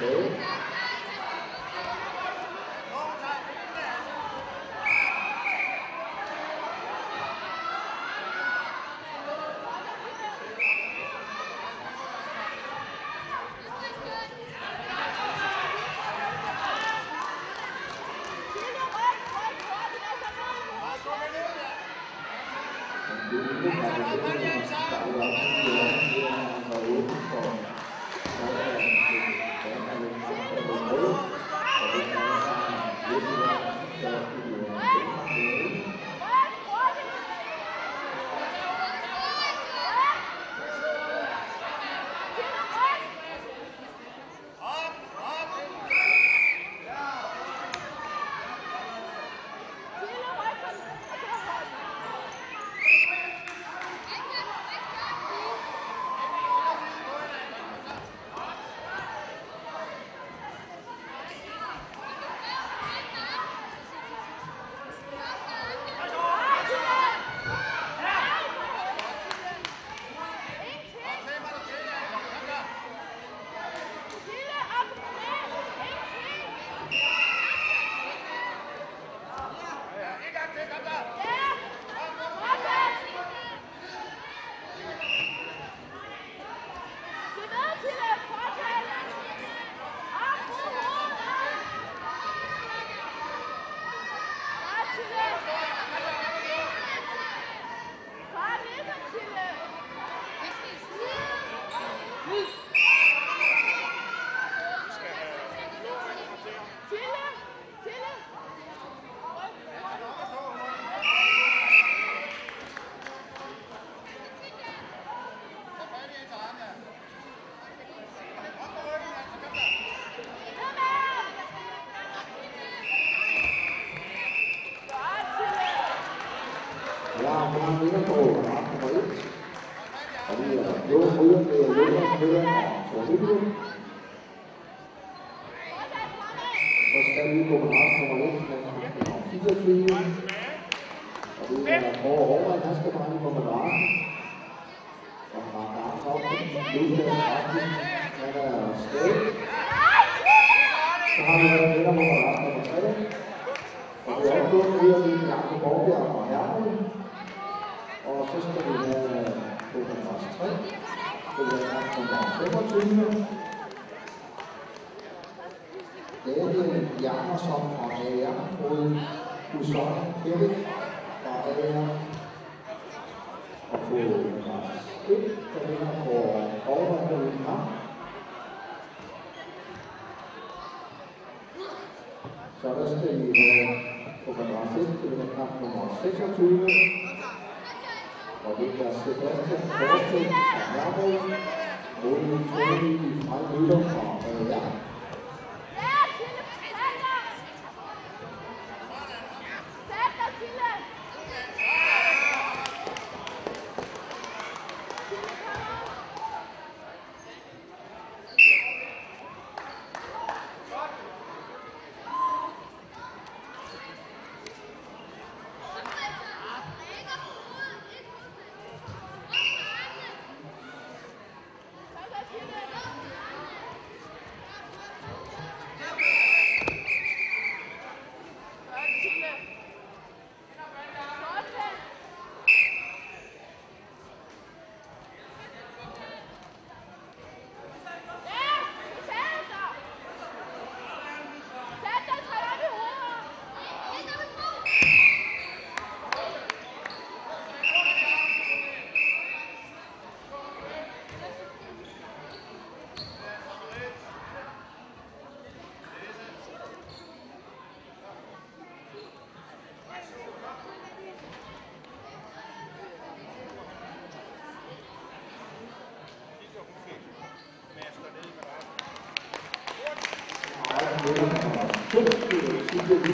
Dois. Ja, man vinder på ret nummer 1. Og det er Jonas Møller, det er Jonas Møller og Så skal vi på ret nummer 1 med nummer 24. Og er Kåre er 3. Det er så vi have på nummer 3. Det 25. Fra AR mod Husson Erik fra AR. Og på nummer 1, der vinder på overholdet kamp. Så der skal vi have på nummer 1, det er kamp nummer 26. Og det er Sebastian Forsted Nørgaard mod Frøby i 30 minutter fra Rødvær. ちょっとすぐに。